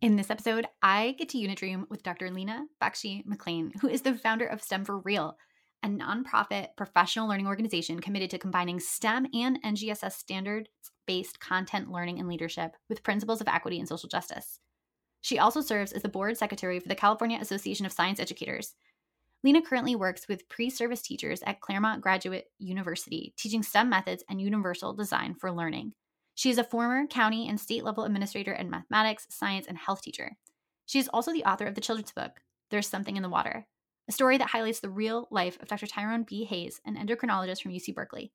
In this episode, I get to unit dream with Dr. Leena Bakshi McLean, who is the founder of STEM for Real, a nonprofit professional learning organization committed to combining STEM and NGSS standards based content learning and leadership with principles of equity and social justice. She also serves as the board secretary for the California Association of Science Educators. Leena currently works with pre service teachers at Claremont Graduate University, teaching STEM methods and universal design for learning. She is a former county and state level administrator and mathematics, science, and health teacher. She is also the author of the children's book, There's Something in the Water, a story that highlights the real life of Dr. Tyrone B. Hayes, an endocrinologist from UC Berkeley.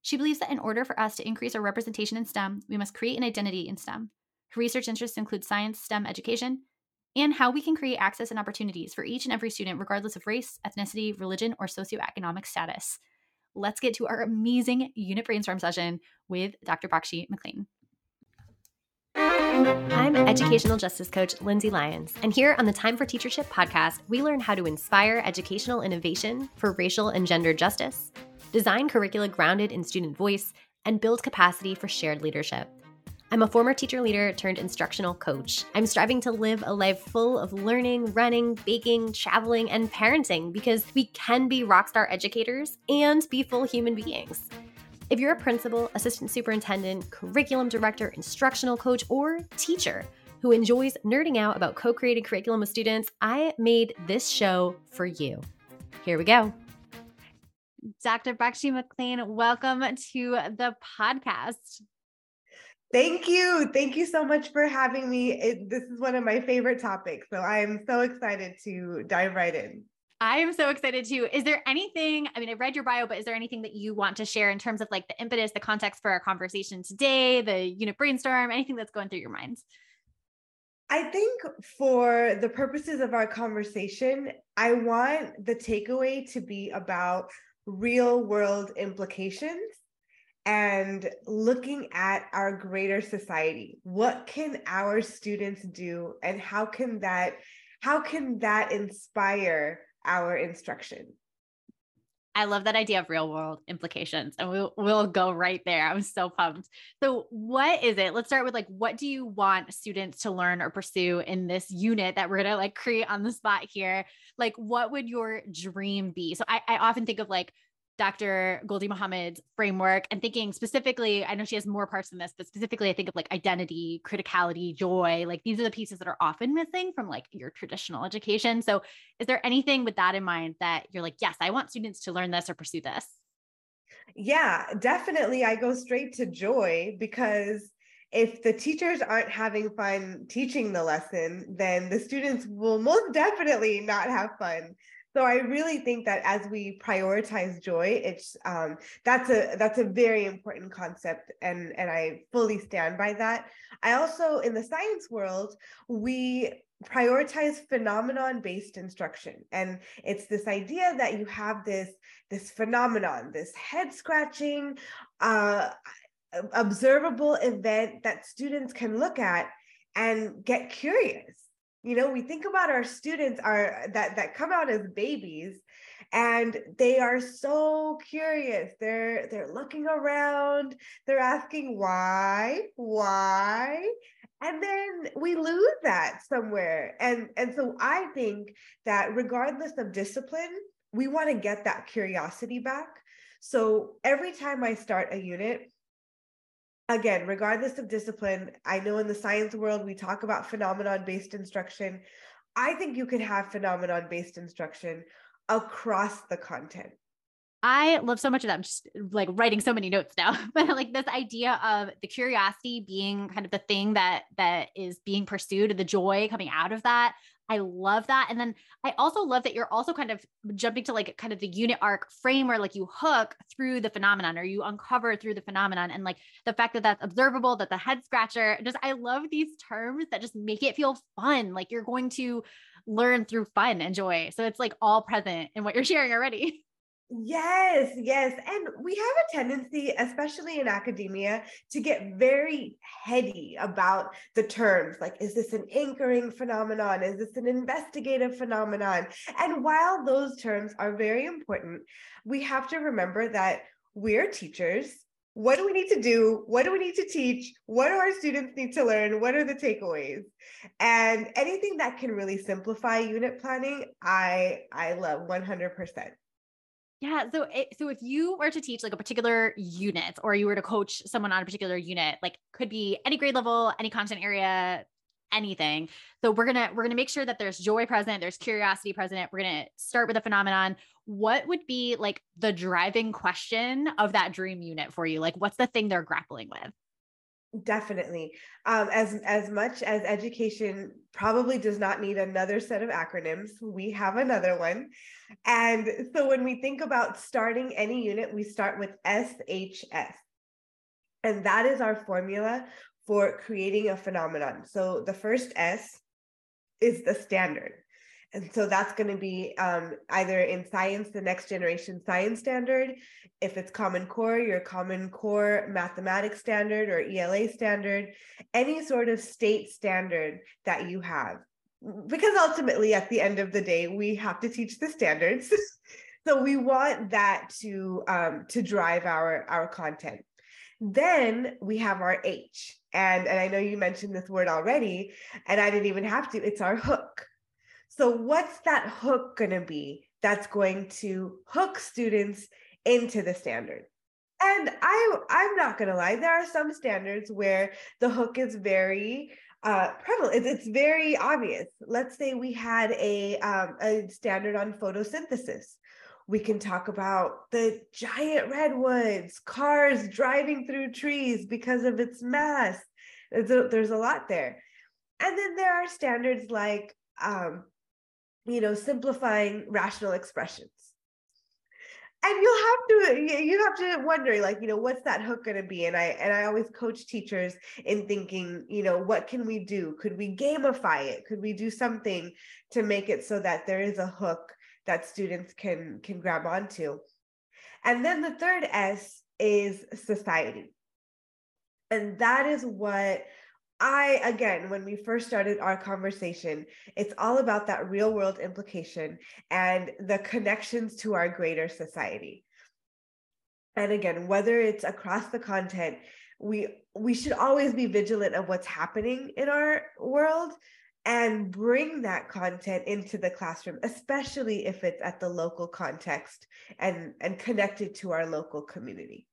She believes that in order for us to increase our representation in STEM, we must create an identity in STEM. Her research interests include science, STEM education, and how we can create access and opportunities for each and every student, regardless of race, ethnicity, religion, or socioeconomic status let's get to our amazing unit brainstorm session with Dr. Bakshi McLean. I'm educational justice coach Lindsay Lyons, and here on the Time for Teachership podcast, we learn how to inspire educational innovation for racial and gender justice, design curricula grounded in student voice, and build capacity for shared leadership. I'm a former teacher leader turned instructional coach. I'm striving to live a life full of learning, running, baking, traveling, and parenting because we can be rockstar educators and be full human beings. If you're a principal, assistant superintendent, curriculum director, instructional coach, or teacher who enjoys nerding out about co creating curriculum with students, I made this show for you. Here we go. Dr. Bakshi McLean, welcome to the podcast. Thank you. Thank you so much for having me. It, this is one of my favorite topics. So I am so excited to dive right in. I am so excited too. Is there anything, I mean, I read your bio, but is there anything that you want to share in terms of like the impetus, the context for our conversation today, the unit brainstorm, anything that's going through your minds? I think for the purposes of our conversation, I want the takeaway to be about real world implications and looking at our greater society what can our students do and how can that how can that inspire our instruction I love that idea of real world implications and we'll we'll go right there. I'm so pumped. So what is it? Let's start with like what do you want students to learn or pursue in this unit that we're going to like create on the spot here? Like what would your dream be? So I, I often think of like Dr. Gholdy Muhammad's framework and thinking specifically, I know she has more parts than this, but specifically, I think of like identity, criticality, joy. Like these are the pieces that are often missing from like your traditional education. So, is there anything with that in mind that you're like, yes, I want students to learn this or pursue this? Yeah, definitely. I go straight to joy because if the teachers aren't having fun teaching the lesson, then the students will most definitely not have fun so I really think that as we prioritize joy, it's um, that's a that's a very important concept, and and I fully stand by that. I also in the science world we prioritize phenomenon based instruction and it's this idea that you have this this phenomenon this head scratching uh, observable event that students can look at and get curious you know we think about our students are that that come out as babies and they are so curious. They're they're looking around. They're asking why? Why? And then we lose that somewhere. And and so i think that regardless of discipline we want to get that curiosity back. So every time i start a unit again, regardless of discipline, I know in the science world we talk about phenomenon based instruction. I think you could have phenomenon based instruction across the content. I love so much of that. I'm just like writing so many notes now, but like this idea of the curiosity being kind of the thing that that is being pursued, the joy coming out of that. I love that. And then I also love that you're also kind of jumping to like kind of the unit arc frame where like you hook through the phenomenon or you uncover through the phenomenon and like the fact that that's observable, that the head scratcher, just I love these terms that just make it feel fun. Like you're going to learn through fun and joy. So it's like all present in what you're sharing already. Yes, yes. And we have a tendency, especially in academia, to get very heady about the terms. Like, is this an anchoring phenomenon? Is this an investigative phenomenon? And while those terms are very important, we have to remember that we're teachers, what do we need to do? What do we need to teach? What do our students need to learn? What are the takeaways? And anything that can really simplify unit planning, I I love 100%. Yeah. So, it, so if you were to teach like a particular unit, or you were to coach someone on a particular unit, like could be any grade level, any content area, anything. So we're gonna we're gonna make sure that there's joy present, there's curiosity present. We're gonna start with a phenomenon. What would be like the driving question of that dream unit for you? Like, what's the thing they're grappling with? Definitely. Um, as as much as education probably does not need another set of acronyms, we have another one. And so when we think about starting any unit, we start with SHS. And that is our formula for creating a phenomenon. So the first S is the standard. And so that's going to be um, either in science, the next generation science standard. If it's Common Core, your Common Core mathematics standard or ELA standard, any sort of state standard that you have. Because ultimately, at the end of the day, we have to teach the standards. so we want that to um, to drive our our content. Then we have our H, and and I know you mentioned this word already, and I didn't even have to. It's our hook. So, what's that hook going to be that's going to hook students into the standard? And I, I'm not going to lie, there are some standards where the hook is very uh, prevalent. It's, it's very obvious. Let's say we had a, um, a standard on photosynthesis. We can talk about the giant redwoods, cars driving through trees because of its mass. There's a, there's a lot there. And then there are standards like um, you know, simplifying rational expressions. And you'll have to you have to wonder like, you know, what's that hook going to be? And I and I always coach teachers in thinking, you know, what can we do? Could we gamify it? Could we do something to make it so that there is a hook that students can can grab onto? And then the third S is society. And that is what I, again, when we first started our conversation, it's all about that real world implication and the connections to our greater society. And again, whether it's across the content, we we should always be vigilant of what's happening in our world and bring that content into the classroom especially if it's at the local context and and connected to our local community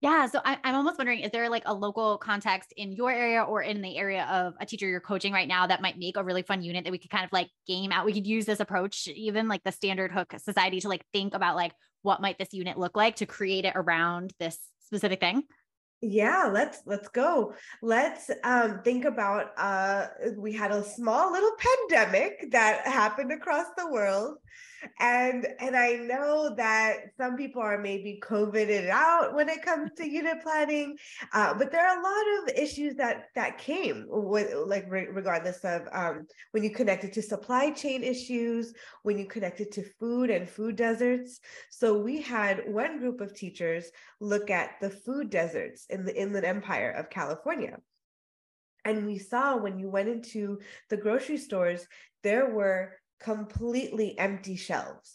yeah. So I, am almost wondering, is there like a local context in your area or in the area of a teacher you're coaching right now that might make a really fun unit that we could kind of like game out? We could use this approach, even like the standard hook society to like think about like what might this unit look like to create it around this specific thing? yeah let's let's go let's um think about uh we had a small little pandemic that happened across the world and and i know that some people are maybe covided out when it comes to unit planning uh, but there are a lot of issues that that came with like re- regardless of um, when you connected to supply chain issues when you connected to food and food deserts. So we had one group of teachers look at the food deserts in the inland empire of california. And we saw when you went into the grocery stores there were completely empty shelves.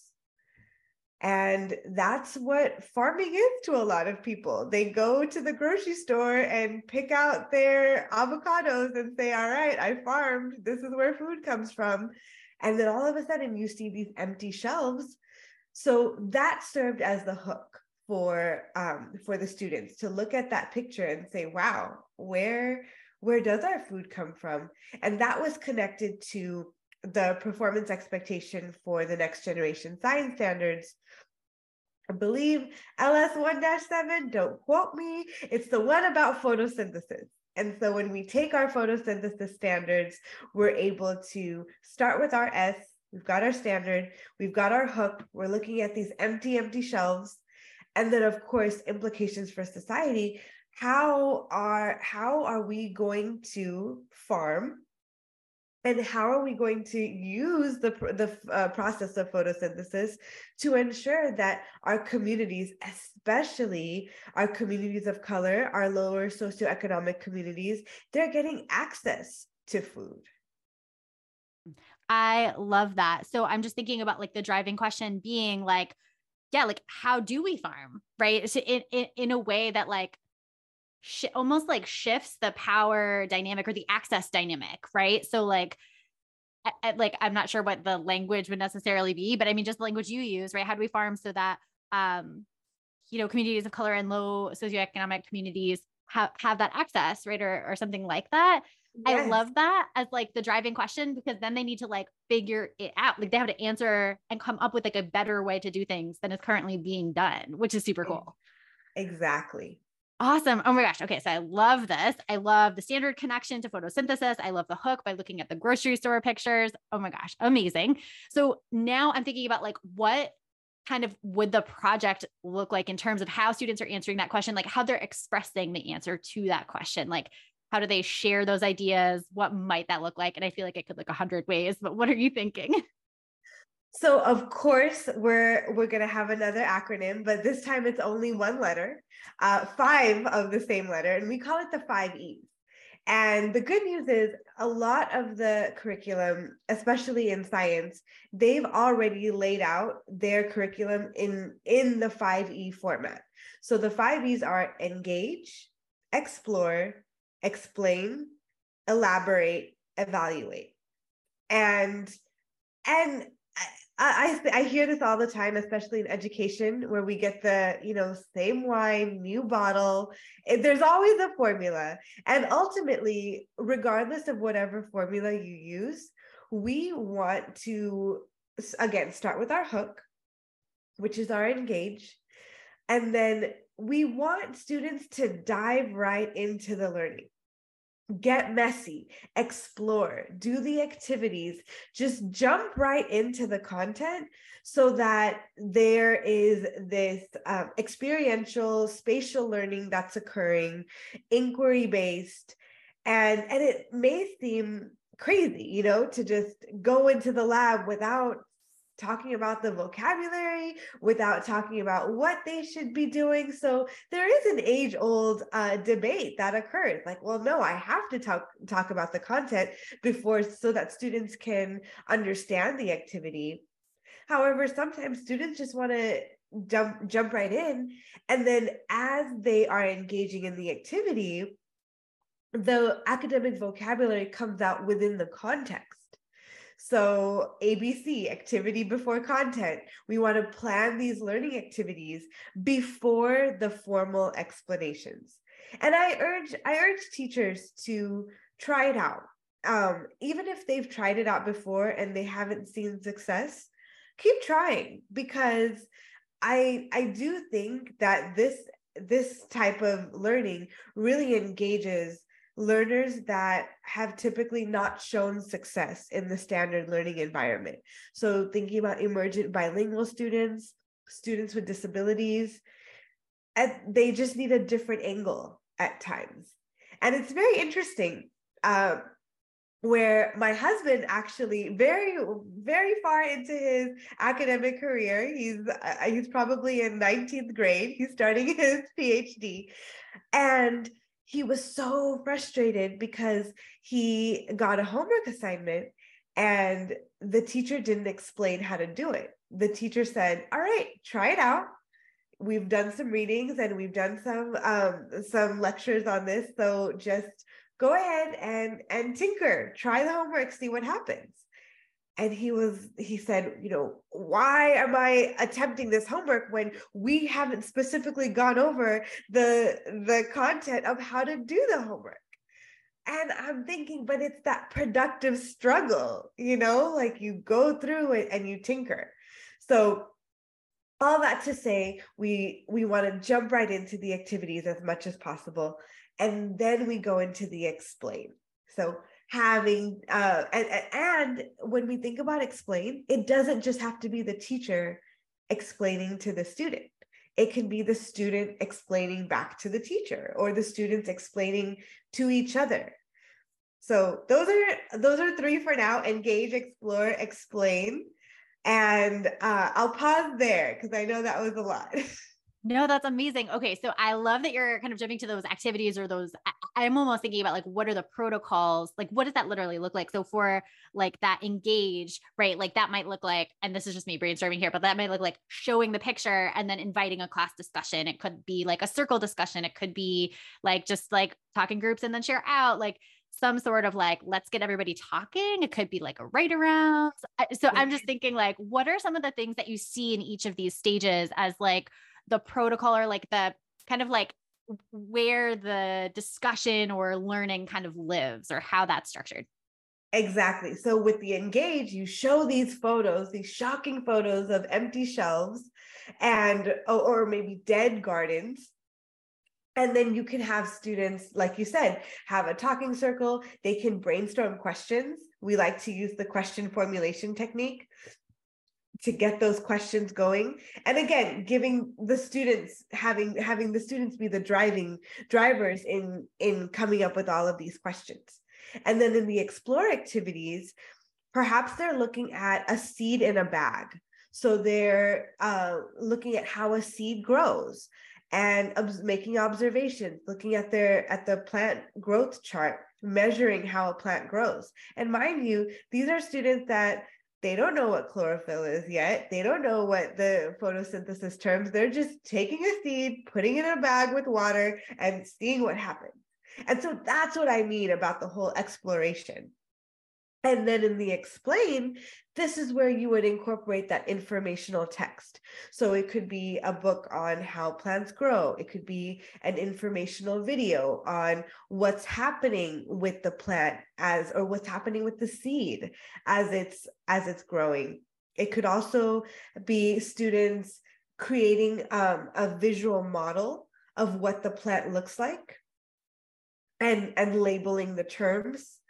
And that's what farming is to a lot of people. They go to the grocery store and pick out their avocados and say, All right, I farmed. This is where food comes from. And then all of a sudden, you see these empty shelves. So that served as the hook for um, for the students to look at that picture and say, "Wow, where where does our food come from?" And that was connected to the performance expectation for the next generation science standards. I believe LS 1 7, don't quote me, it's the one about photosynthesis. And so when we take our photosynthesis standards, we're able to start with our S, we've got our standard, we've got our hook, we're looking at these empty, empty shelves. And then of course, implications for society. How are how are we going to farm and how are we going to use the, the uh, process of photosynthesis to ensure that our communities especially our communities of color our lower socioeconomic communities they're getting access to food i love that so i'm just thinking about like the driving question being like yeah, like how do we farm, right? So in, in, in a way that like sh- almost like shifts the power dynamic or the access dynamic, right? So like, I, I, like I'm not sure what the language would necessarily be, but I mean just the language you use, right? How do we farm so that um, you know, communities of color and low socioeconomic communities have have that access, right? Or or something like that. Yes. I love that as like the driving question because then they need to like figure it out. Like they have to answer and come up with like a better way to do things than is currently being done, which is super cool. Exactly. Awesome. Oh my gosh. Okay. So I love this. I love the standard connection to photosynthesis. I love the hook by looking at the grocery store pictures. Oh my gosh. Amazing. So now I'm thinking about like what kind of would the project look like in terms of how students are answering that question, like how they're expressing the answer to that question? Like how do they share those ideas? What might that look like? And I feel like it could look a hundred ways, but what are you thinking? So of course we're we're gonna have another acronym, but this time it's only one letter, uh, five of the same letter, and we call it the five E's. And the good news is a lot of the curriculum, especially in science, they've already laid out their curriculum in in the 5E format. So the 5 E's are engage, explore, explain, elaborate, evaluate. And and I, I, I hear this all the time, especially in education, where we get the you know same wine, new bottle. There's always a formula, and ultimately, regardless of whatever formula you use, we want to again start with our hook, which is our engage, and then we want students to dive right into the learning get messy, explore, do the activities, just jump right into the content so that there is this um, experiential spatial learning that's occurring, inquiry based. And, and it may seem crazy, you know, to just go into the lab without talking about the vocabulary without talking about what they should be doing. So there is an age old uh, debate that occurs like well no i have to talk talk about the content before so that students can understand the activity. However sometimes students just want to jump jump right in and then as they are engaging in the activity the academic vocabulary comes out within the context so, ABC, activity before content. We want to plan these learning activities before the formal explanations. And I urge I urge teachers to try it out. Um, even if they've tried it out before and they haven't seen success, keep trying because I I do think that this this type of learning really engages learners that have typically not shown success in the standard learning environment. So, thinking about emergent bilingual students, students with disabilities, they just need a different angle at times. And it's very interesting. Uh, where my husband actually very very far into his academic career he's uh, he's probably in 19th grade he's starting his phd and he was so frustrated because he got a homework assignment and the teacher didn't explain how to do it. The teacher said, "All right, try it out. We've done some readings and we've done some um, some lectures on this, so just go ahead and and tinker. Try the homework, see what happens." And he was he said you know why am i attempting this homework when we haven't specifically gone over the the content of how to do the homework? And i'm thinking but it's that productive struggle you know like you go through it and you tinker. So all that to say we we want to jump right into the activities as much as possible and then we go into the explain. So having uh, and, and when we think about explain it doesn't just have to be the teacher explaining to the student it can be the student explaining back to the teacher or the students explaining to each other so those are those are three for now engage explore explain and uh, i'll pause there because i know that was a lot No, that's amazing. Okay. So I love that you're kind of jumping to those activities or those. I, am almost thinking about like, what are the protocols? Like, what does that literally look like? So for like that engage, right? Like that might look like, and this is just me brainstorming here, but that might look like showing the picture and then inviting a class discussion. It could be like a circle discussion. It could be like just like talking groups and then share out. Like, some sort of like let's get everybody talking it could be like a write around so i'm just mm-hmm. thinking like what are some of the things that you see in each of these stages as like the protocol or like the kind of like where the discussion or learning kind of lives or how that's structured Exactly. So with the engage, you show these photos, these shocking photos of empty shelves and or maybe dead gardens and then you can have students, like you said, have a talking circle. They can brainstorm questions. We like to use the question formulation technique to get those questions going. And again giving the students having having the students be the driving drivers in in coming up with all of these questions. And then in the explore activities perhaps they're looking at a seed in a bag. So they're uh, looking at how a seed grows and ob- making observations, looking at their at the plant growth chart, measuring how a plant grows. And mind you, these are students that they don't know what chlorophyll is yet. They don't know what the photosynthesis terms. They're just taking a seed, putting it in a bag with water, and seeing what happens. And so that's what I mean about the whole exploration. And then in the explain, this is where you would incorporate that informational text. So it could be a book on how plants grow. It could be an informational video on what's happening with the plant as or what's happening with the seed as it's as it's growing. It could also be students creating um, a visual model of what the plant looks like and and labeling the terms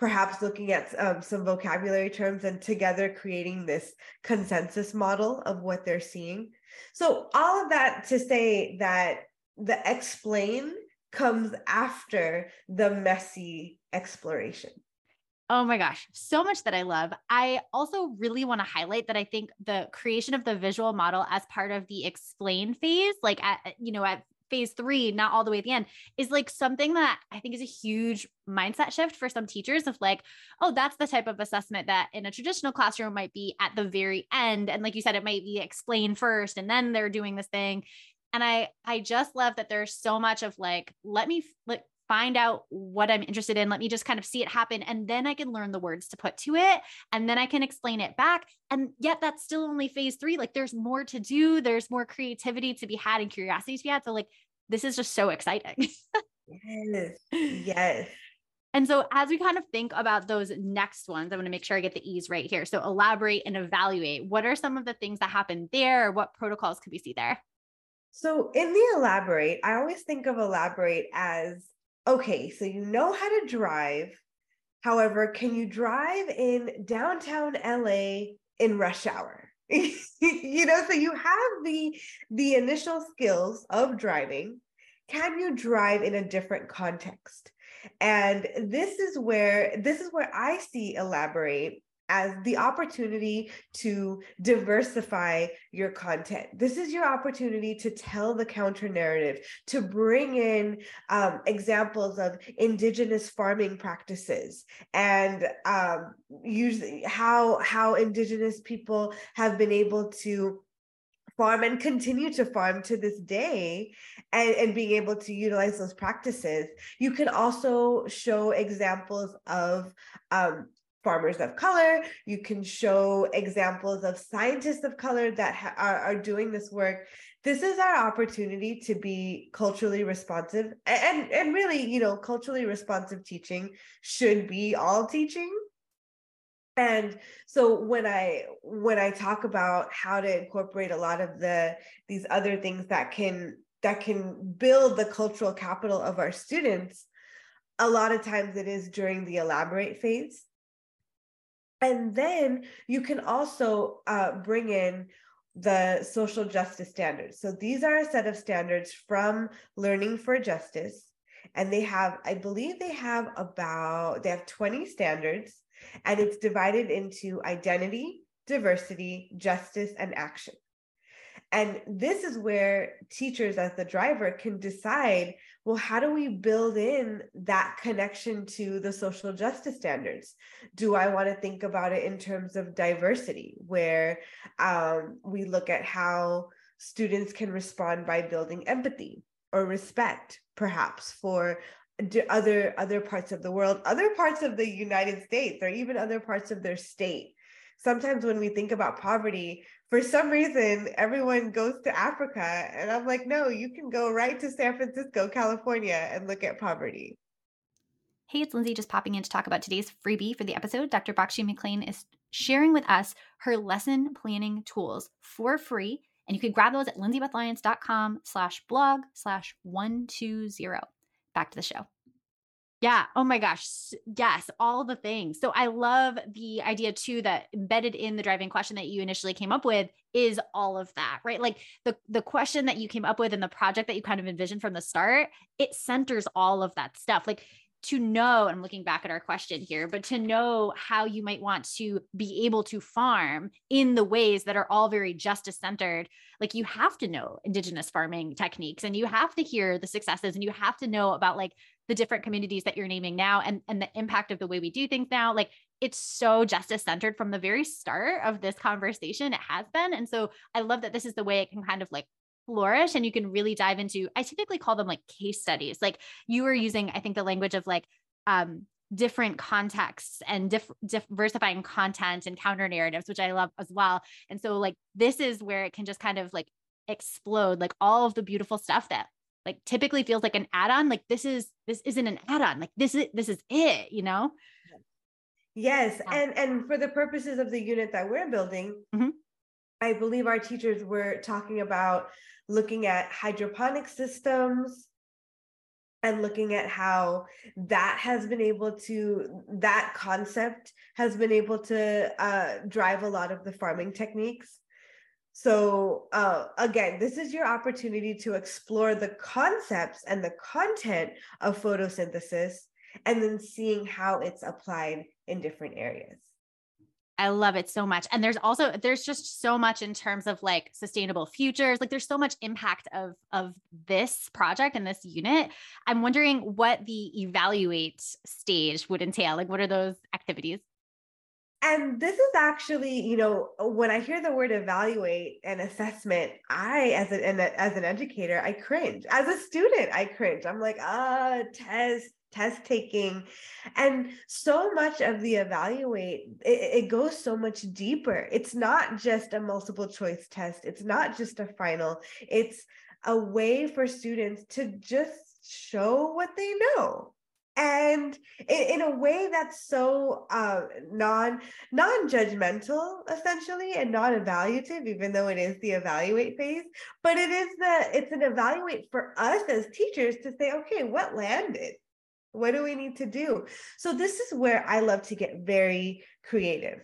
perhaps looking at um, some vocabulary terms and together creating this consensus model of what they're seeing. So, all of that to say that the explain comes after the messy exploration. Oh my gosh, so much that I love. I also really want to highlight that I think the creation of the visual model as part of the explain phase, like at you know at phase three, not all the way at the end, is like something that I think is a huge mindset shift for some teachers of like, oh, that's the type of assessment that in a traditional classroom might be at the very end. And like you said, it might be explained first and then they're doing this thing. And I I just love that there's so much of like, let me like find out what I'm interested in. Let me just kind of see it happen. And then I can learn the words to put to it. And then I can explain it back. And yet that's still only phase three. Like there's more to do. There's more creativity to be had and curiosity to be had. So like this is just so exciting. yes. Yes. And so, as we kind of think about those next ones, I want to make sure I get the E's right here. So, elaborate and evaluate. What are some of the things that happen there? What protocols could we see there? So, in the elaborate, I always think of elaborate as okay, so you know how to drive. However, can you drive in downtown LA in rush hour? you know, so you have the the initial skills of driving. Can you drive in a different context? And this is where this is where I see elaborate as the opportunity to diversify your content. This is your opportunity to tell the counter narrative, to bring in um, examples of indigenous farming practices and um, how how indigenous people have been able to farm and continue to farm to this day and, and being able to utilize those practices. You can also show examples of um, farmers of color. You can show examples of scientists of color that ha- are, are doing this work. This is our opportunity to be culturally responsive and, and really, you know, culturally responsive teaching should be all teaching. And so when I when I talk about how to incorporate a lot of the these other things that can that can build the cultural capital of our students, a lot of times it is during the elaborate phase and then you can also uh, bring in the social justice standards. So these are a set of standards from Learning for Justice. And they have, I believe they have about, they have 20 standards, and it's divided into identity, diversity, justice, and action. And this is where teachers, as the driver, can decide well, how do we build in that connection to the social justice standards? Do I want to think about it in terms of diversity, where um, we look at how students can respond by building empathy or respect, perhaps, for other other parts of the world, other parts of the United States, or even other parts of their state? Sometimes when we think about poverty, for some reason, everyone goes to Africa. And I'm like, no, you can go right to San Francisco, California, and look at poverty. Hey, it's Lindsay just popping in to talk about today's freebie for the episode. Dr. Bakshi McLean is sharing with us her lesson planning tools for free. And you can grab those at lindsaybethlyons.com slash blog slash 120. Back to the show. Yeah. Oh my gosh. Yes. All the things. So I love the idea too that embedded in the driving question that you initially came up with is all of that, right? Like the the question that you came up with and the project that you kind of envisioned from the start, it centers all of that stuff. Like to know, I'm looking back at our question here, but to know how you might want to be able to farm in the ways that are all very justice centered. Like you have to know indigenous farming techniques and you have to hear the successes and you have to know about like the different communities that you're naming now and, and the impact of the way we do things now. Like it's so justice centered from the very start of this conversation. It has been. And so I love that this is the way it can kind of like flourish and you can really dive into i typically call them like case studies like you were using i think the language of like um different contexts and diff- diversifying content and counter narratives which i love as well and so like this is where it can just kind of like explode like all of the beautiful stuff that like typically feels like an add-on like this is this isn't an add-on like this is this is it you know yes yeah. and and for the purposes of the unit that we're building mm-hmm. i believe our teachers were talking about looking at hydroponic systems and looking at how that has been able to that concept has been able to uh, drive a lot of the farming techniques so, uh, again, this is your opportunity to explore the concepts and the content of photosynthesis and then seeing how it's applied in different areas. I love it so much. And there's also there's just so much in terms of like sustainable futures. Like there's so much impact of of this project and this unit. I'm wondering what the evaluate stage would entail. Like what are those activities? And this is actually you know when i hear the word evaluate and assessment i as an as an educator i cringe. As a student i cringe. I'm like ah test test taking. And so much of the evaluate it, it, goes so much deeper. It's not just a multiple choice test. It's not just a final. It's a way for students to just show what they know and in, in a way that's so uh, non non-judgmental essentially and non-evaluative even though it is the evaluate phase. But it is the it's an evaluate for us as teachers to say okay what landed? What do we need to do? So this is where i love to get very creative.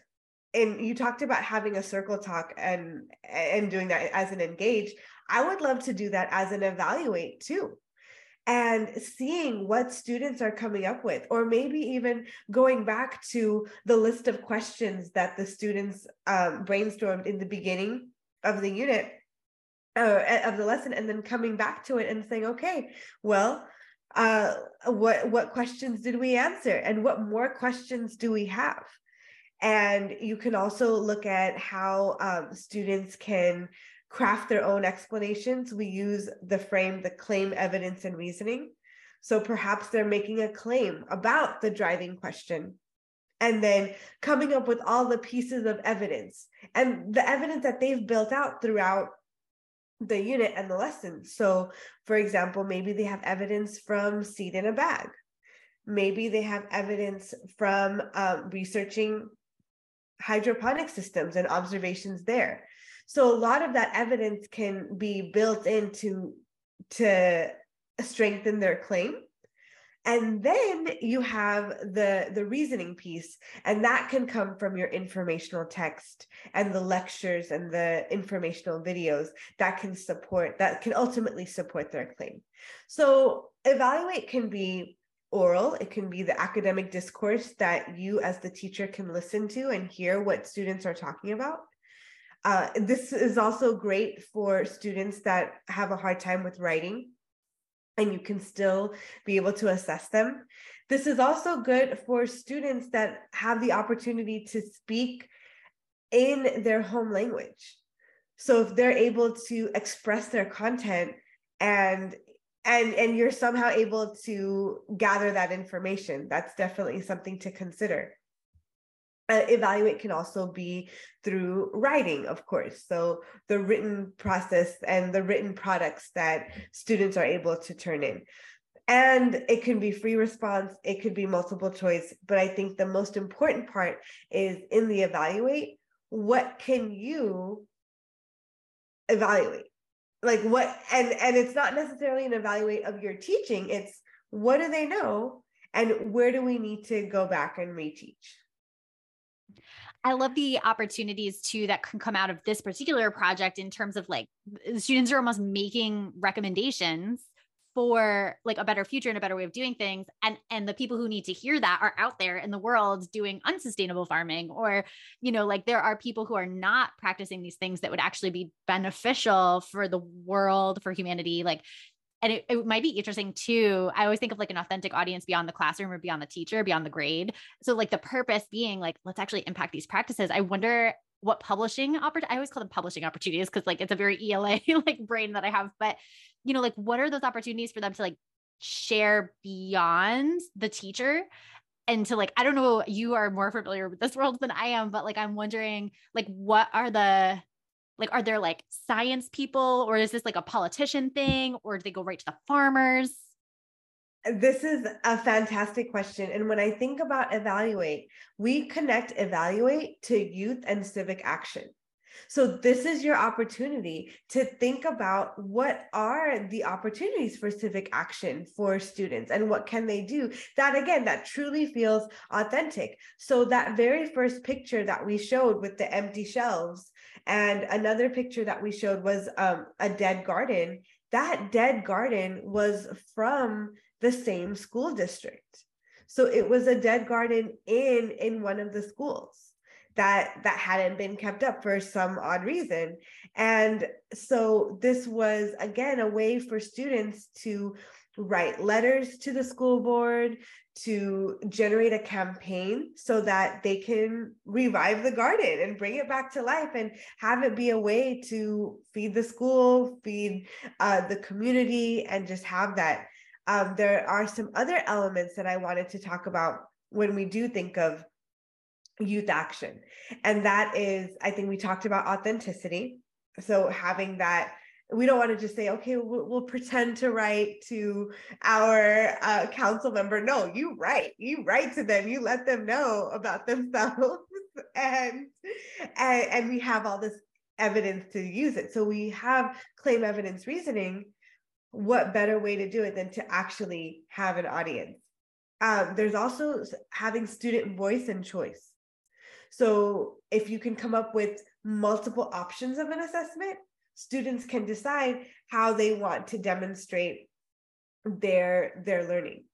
And you talked about having a circle talk and and doing that as an engage. I would love to do that as an evaluate too and seeing what students are coming up with, or maybe even going back to the list of questions that the students um, brainstormed in the beginning of the unit uh, of the lesson, and then coming back to it and saying, okay, well, uh, what what questions did we answer, and what more questions do we have? And you can also look at how um, students can craft their own explanations. We use the frame, the claim, evidence, and reasoning. So perhaps they're making a claim about the driving question and then coming up with all the pieces of evidence and the evidence that they've built out throughout the unit and the lesson. So, for example, maybe they have evidence from seed in a bag. Maybe they have evidence from um, researching hydroponic systems and observations there. So a lot of that evidence can be built into to strengthen their claim. And then you have the the reasoning piece and that can come from your informational text and the lectures and the informational videos that can support that can ultimately support their claim. So evaluate can be oral it can be the academic discourse that you as the teacher can listen to and hear what students are talking about Uh, this is also great for students that have a hard time with writing and you can still be able to assess them. This is also good for students that have the opportunity to speak in their home language. So if they're able to express their content and and and you're somehow able to gather that information, that's definitely something to consider. Uh, evaluate can also be through writing, of course. So the written process and the written products that students are able to turn in. And it can be free response, it could be multiple choice. But I think the most important part is in the evaluate, what can you evaluate? Like what and and it's not necessarily an evaluate of your teaching, it's what do they know and where do we need to go back and reteach? I love the opportunities too that can come out of this particular project in terms of like students are almost making recommendations for like a better future and a better way of doing things. And and the people who need to hear that are out there in the world doing unsustainable farming or you know like there are people who are not practicing these things that would actually be beneficial for the world for humanity. Like and it, it might be interesting too. I always think of like an authentic audience beyond the classroom or beyond the teacher, beyond the grade. So like the purpose being like, let's actually impact these practices. I wonder what publishing opportunity, I always call them publishing opportunities because like it's a very ELA like brain that I have, but you know, like what are those opportunities for them to like share beyond the teacher and to like i don't know you are more familiar with this world than i am but like i'm wondering like what are the like are there like science people or is this like a politician thing or do they go right to the farmers uh, this is a fantastic question and when i think about evaluate we connect evaluate to youth and civic action so this is your opportunity to think about what are the opportunities for civic action for students and what can they do that again that truly feels authentic. So that very first picture that we showed with the empty shelves and another picture that we showed was um, a dead garden. That dead garden was from the same school district. So it was a dead garden in in one of the schools that that hadn't been kept up for some odd reason. And so this was again a way for students to write letters to the school board to generate a campaign so that they can revive the garden and bring it back to life and have it be a way to feed the school, feed uh, the community, and just have that. Um, there are some other elements that I wanted to talk about when we do think of youth action. And that is, I think we talked about authenticity. So having that we don't want to just say, okay, we'll, we'll pretend to write to our uh, council member. No, you write, you write to them, you let them know about themselves, and, and and we have all this evidence to use it. So we have claim evidence reasoning. What better way to do it than to actually have an audience? Um, there's also having student voice and choice. So if you can come up with multiple options of an assessment, students can decide how they want to demonstrate their their learning.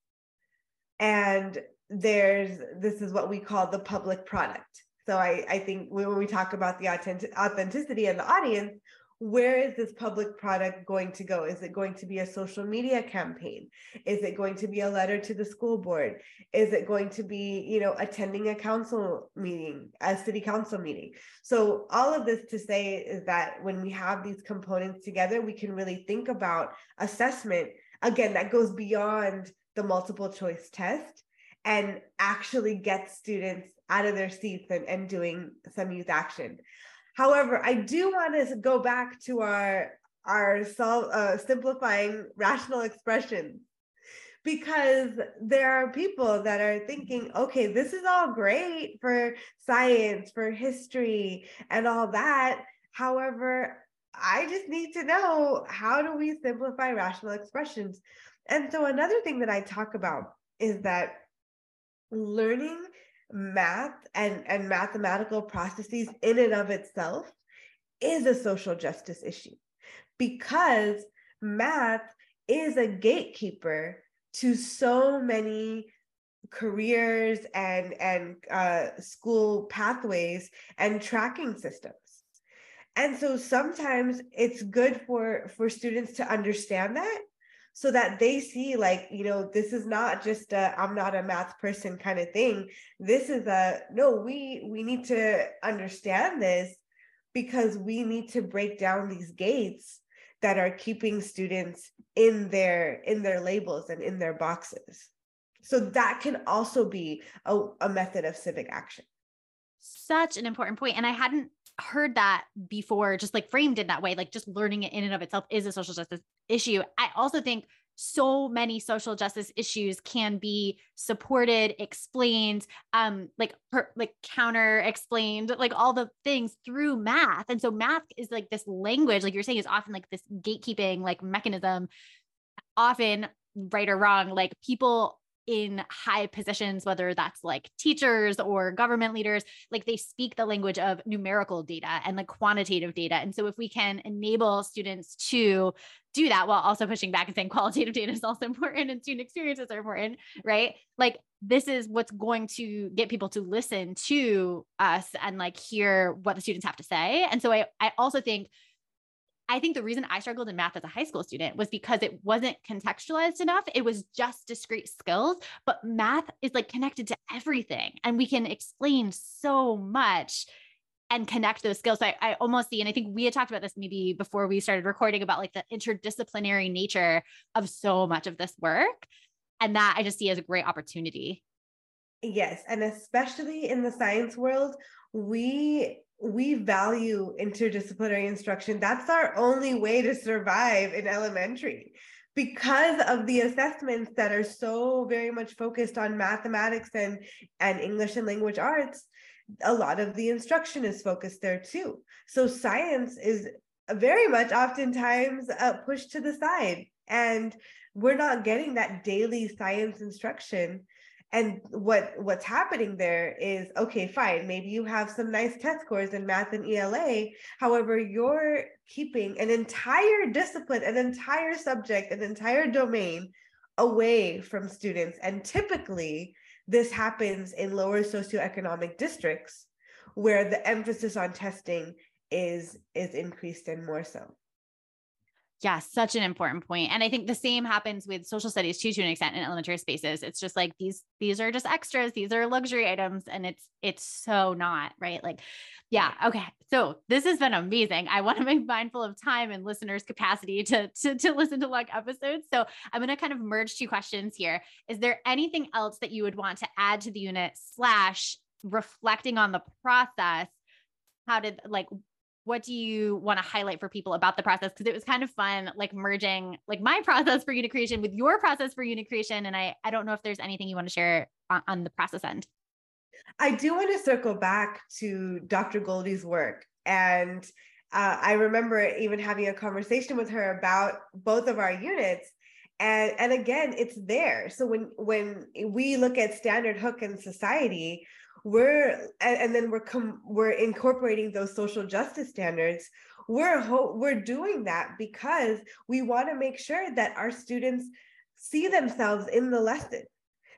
And there's this is what we call the public product. So i i think when we talk about the authentic, authenticity of the audience where is this public product going to go? Is it going to be a social media campaign? Is it going to be a letter to the school board? Is it going to be, you know, attending a council meeting, a city council meeting? So all of this to say is that when we have these components together, we can really think about assessment again that goes beyond the multiple choice test and actually get students out of their seats and, and doing some youth action. However, I do want to go back to our our uh, simplifying rational expressions because there are people that are thinking, okay, this is all great for science, for history, and all that. However, I just need to know how do we simplify rational expressions? And so, another thing that I talk about is that learning math and, and mathematical processes in and of itself is a social justice issue because math is a gatekeeper to so many careers and and uh, school pathways and tracking systems. And so sometimes it's good for for students to understand that so that they see like you know this is not just a i'm not a math person kind of thing. This is a no we we need to understand this because we need to break down these gates that are keeping students in their in their labels and in their boxes. So that can also be a, a method of civic action. Such an important point and i hadn't heard that before just like framed in that way like just learning it in and of itself is a social justice issue. I also think so many social justice issues can be supported explained um like per, like counter explained like all the things through math. And so math is like this language like you're saying is often like this gatekeeping like mechanism. Often right or wrong like people in high positions, whether that's like teachers or government leaders, like they speak the language of numerical data and like quantitative data. And so if we can enable students to do that while also pushing back and saying qualitative data is also important and student experiences are important, right? Like this is what's going to get people to listen to us and like hear what the students have to say. And so I, I also think I think the reason I struggled in math as a high school student was because it wasn't contextualized enough. It was just discrete skills, but math is like connected to everything and we can explain so much and connect those skills. So I, I almost see, and I think we had talked about this maybe before we started recording about like the interdisciplinary nature of so much of this work. And that I just see as a great opportunity. Yes. And especially in the science world, we we value interdisciplinary instruction. That's our only way to survive in elementary because of the assessments that are so very much focused on mathematics and, and English and language arts. A lot of the instruction is focused there too. So science is very much oftentimes uh, pushed to the side. And we're not getting that daily science instruction and what what's happening there is okay fine maybe you have some nice test scores in math and ela however you're keeping an entire discipline an entire subject an entire domain away from students. And typically this happens in lower socioeconomic districts where the emphasis on testing is is increased and more so yeah, such an important point. And I think the same happens with social studies too, to an extent in elementary spaces. It's just like these, these are just extras, these are luxury items. And it's it's so not, right? Like, yeah, okay. So this has been amazing. I want to be mindful of time and listeners' capacity to, to, to listen to long episodes. So I'm going to kind of merge two questions here. Is there anything else that you would want to add to the unit slash reflecting on the process? How did like what do you want to highlight for people about the process? Because it was kind of fun like merging like my process for unit creation with your process for unit creation and i i don't know if there's anything you want to share on, on the process end. I do want to circle back to dr Gholdy's work and uh, i remember even having a conversation with her about both of our units and and again it's there. So when when we look at standard hook in society we're and, then we're com- we're incorporating those social justice standards. We're ho- we're doing that because we want to make sure that our students see themselves in the lesson.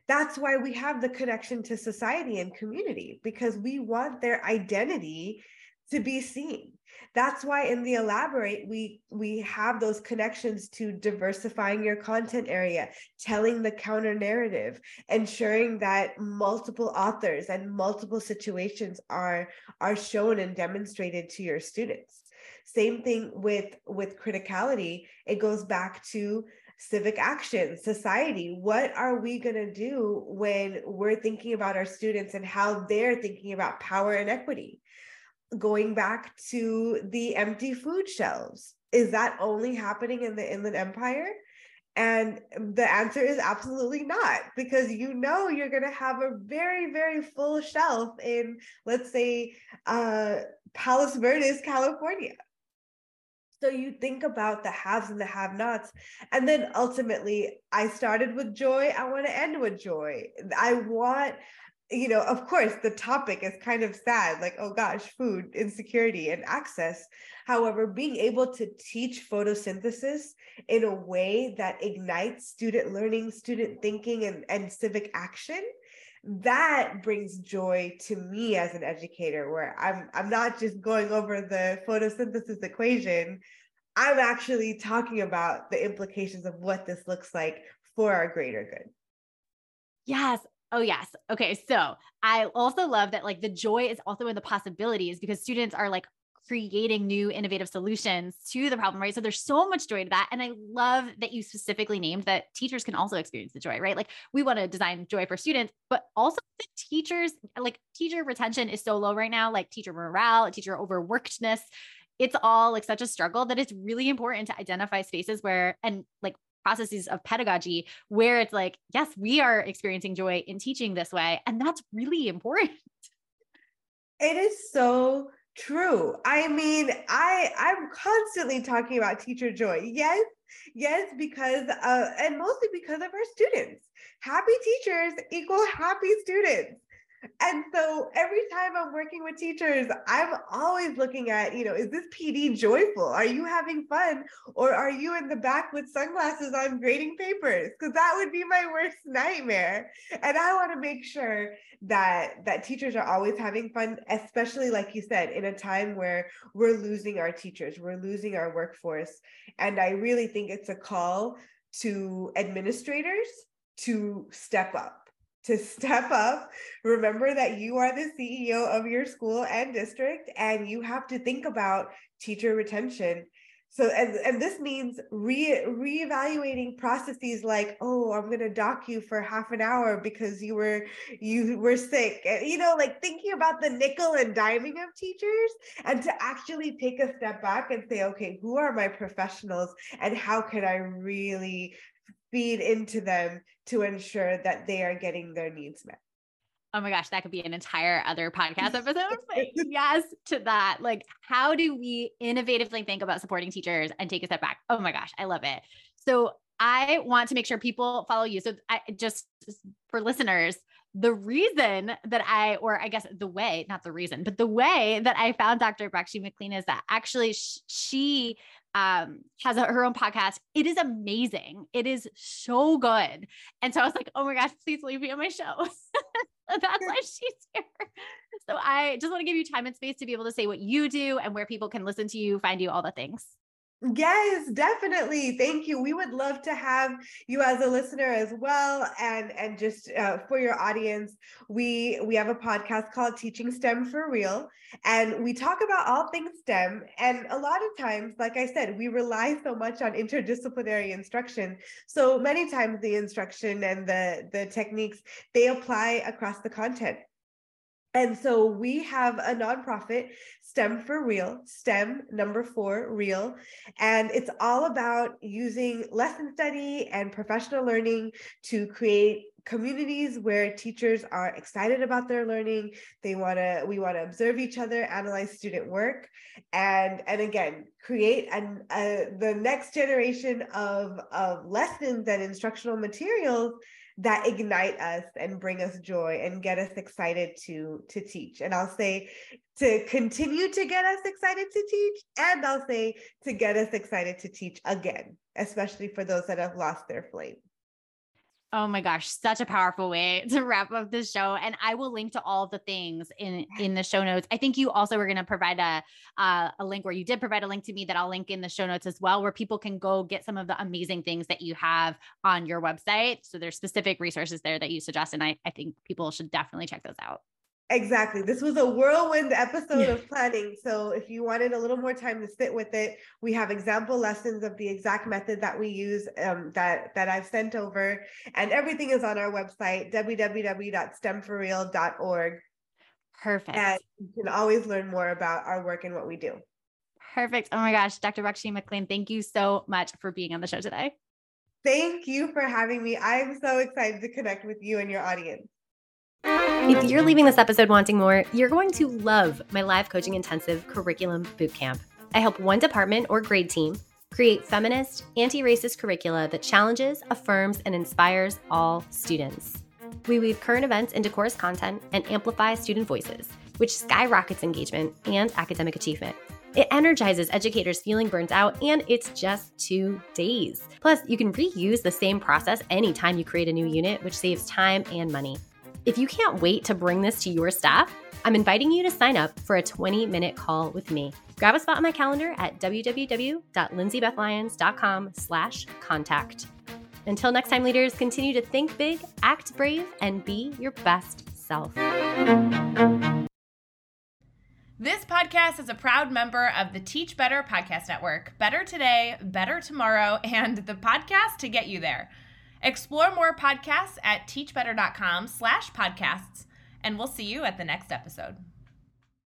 That's why we have the connection to society and community because we want their identity to be seen that's why in the elaborate we we have those connections to diversifying your content area telling the counter narrative ensuring that multiple authors and multiple situations are are shown and demonstrated to your students same thing with with criticality it goes back to civic action, society. What are we going to do when we're thinking about our students and how they're thinking about power and equity? Going back to the empty food shelves. Is that only happening in the Inland Empire? And the answer is absolutely not, because you know you're going to have a very, very full shelf in, let's say, uh, Palos Verdes, California. So you think about the haves and the have nots. And then ultimately, I started with joy. I want to end with joy. I want you know, of course, the topic is kind of sad, like, oh gosh, food insecurity and access. However, being able to teach photosynthesis in a way that ignites student learning, student thinking, and, and civic action, that brings joy to me as an educator where i'm i'm not just going over the photosynthesis equation i'm actually talking about the implications of what this looks like for our greater good yes Oh, yes. Okay. So I also love that like the joy is also in the possibilities because students are like creating new innovative solutions to the problem, right? So there's so much joy to that. And I love that you specifically named that teachers can also experience the joy, right? Like we want to design joy for students, but also the teachers, like teacher retention is so low right now, like teacher morale, teacher overworkedness. It's all like such a struggle that it's really important to identify spaces where and like processes of pedagogy where it's like, yes, we are experiencing joy in teaching this way. And that's really important. It is so True. I mean, I I'm constantly talking about teacher joy. Yes, yes, because uh, and mostly because of our students. Happy teachers equal happy students. And so every time I'm working with teachers, I'm always looking at, you know, is this PD joyful? Are you having fun? Or are you in the back with sunglasses on grading papers? Because that would be my worst nightmare. And I want to make sure that that teachers are always having fun, especially like you said, in a time where we're losing our teachers, we're losing our workforce. And I really think it's a call to administrators to step up to step up. Remember that you are the CEO of your school and district, and you have to think about teacher retention. So, and, and this means re reevaluating processes like, oh, I'm to dock you for half an hour because you were you were sick. You know, like thinking about the nickel and diming of teachers, and to actually take a step back and say, okay, who are my professionals, and how can I really feed into them to ensure that they are getting their needs met. Oh my gosh, that could be an entire other podcast episode. yes, to that. Like, how do we innovatively think about supporting teachers and take a step back? Oh my gosh, I love it. So, I want to make sure people follow you. So, I just for listeners, the reason that I, or I guess the way, not the reason, but the way that I found Dr. Bakshi McLean is that actually she um, has a, her own podcast. It is amazing. It is so good. And so I was like, oh my gosh, please leave me on my show. That's why she's here. So I just want to give you time and space to be able to say what you do and where people can listen to you, find you, all the things. Yes, definitely. Thank you. We would love to have you as a listener as well, and and just uh, for your audience, we we have a podcast called Teaching STEM for Real, and we talk about all things STEM. And a lot of times, like I said, we rely so much on interdisciplinary instruction. So many times, the instruction and the the techniques they apply across the content. And so we have a nonprofit, STEM for Real, STEM number four, Real. And it's all about using lesson study and professional learning to create communities where teachers are excited about their learning they want to we want to observe each other analyze student work and and again create an uh, the next generation of of lessons and instructional materials that ignite us and bring us joy and get us excited to to teach. And i'll say to continue to get us excited to teach and i'll say to get us excited to teach again especially for those that have lost their flame Oh my gosh, such a powerful way to wrap up the show. And I will link to all the things in in the show notes. I think you also were going to provide a uh, a link where you did provide a link to me that I'll link in the show notes as well, where people can go get some of the amazing things that you have on your website. So there's specific resources there that you suggest, and I I think people should definitely check those out. Exactly. This was a whirlwind episode of planning. So if you wanted a little more time to sit with it, we have example lessons of the exact method that we use um, that that I've sent over, and everything is on our website www.stemforreal.org. Perfect. And you can always learn more about our work and what we do. Perfect. Oh my gosh, Dr. Bakshi McLean, thank you so much for being on the show today. Thank you for having me. I'm so excited to connect with you and your audience. If you're leaving this episode wanting more, you're going to love my live coaching intensive curriculum bootcamp. I help one department or grade team create feminist, anti racist curricula that challenges, affirms, and inspires all students. We weave current events into course content and amplify student voices, which skyrockets engagement and academic achievement. It energizes educators feeling burnt out, and it's just two days. Plus, you can reuse the same process anytime you create a new unit, which saves time and money. If you can't wait to bring this to your staff, I'm inviting you to sign up for a 20 minute call with me. Grab a spot on my calendar at www.lindsaybethlyons.com slash contact. Until next time, leaders, continue to think big, act brave, and be your best self. This podcast is a proud member of the Teach Better Podcast Network. Better today, better tomorrow, and the podcast to get you there. Explore more podcasts at teachbetter.com slash podcasts, and we'll see you at the next episode.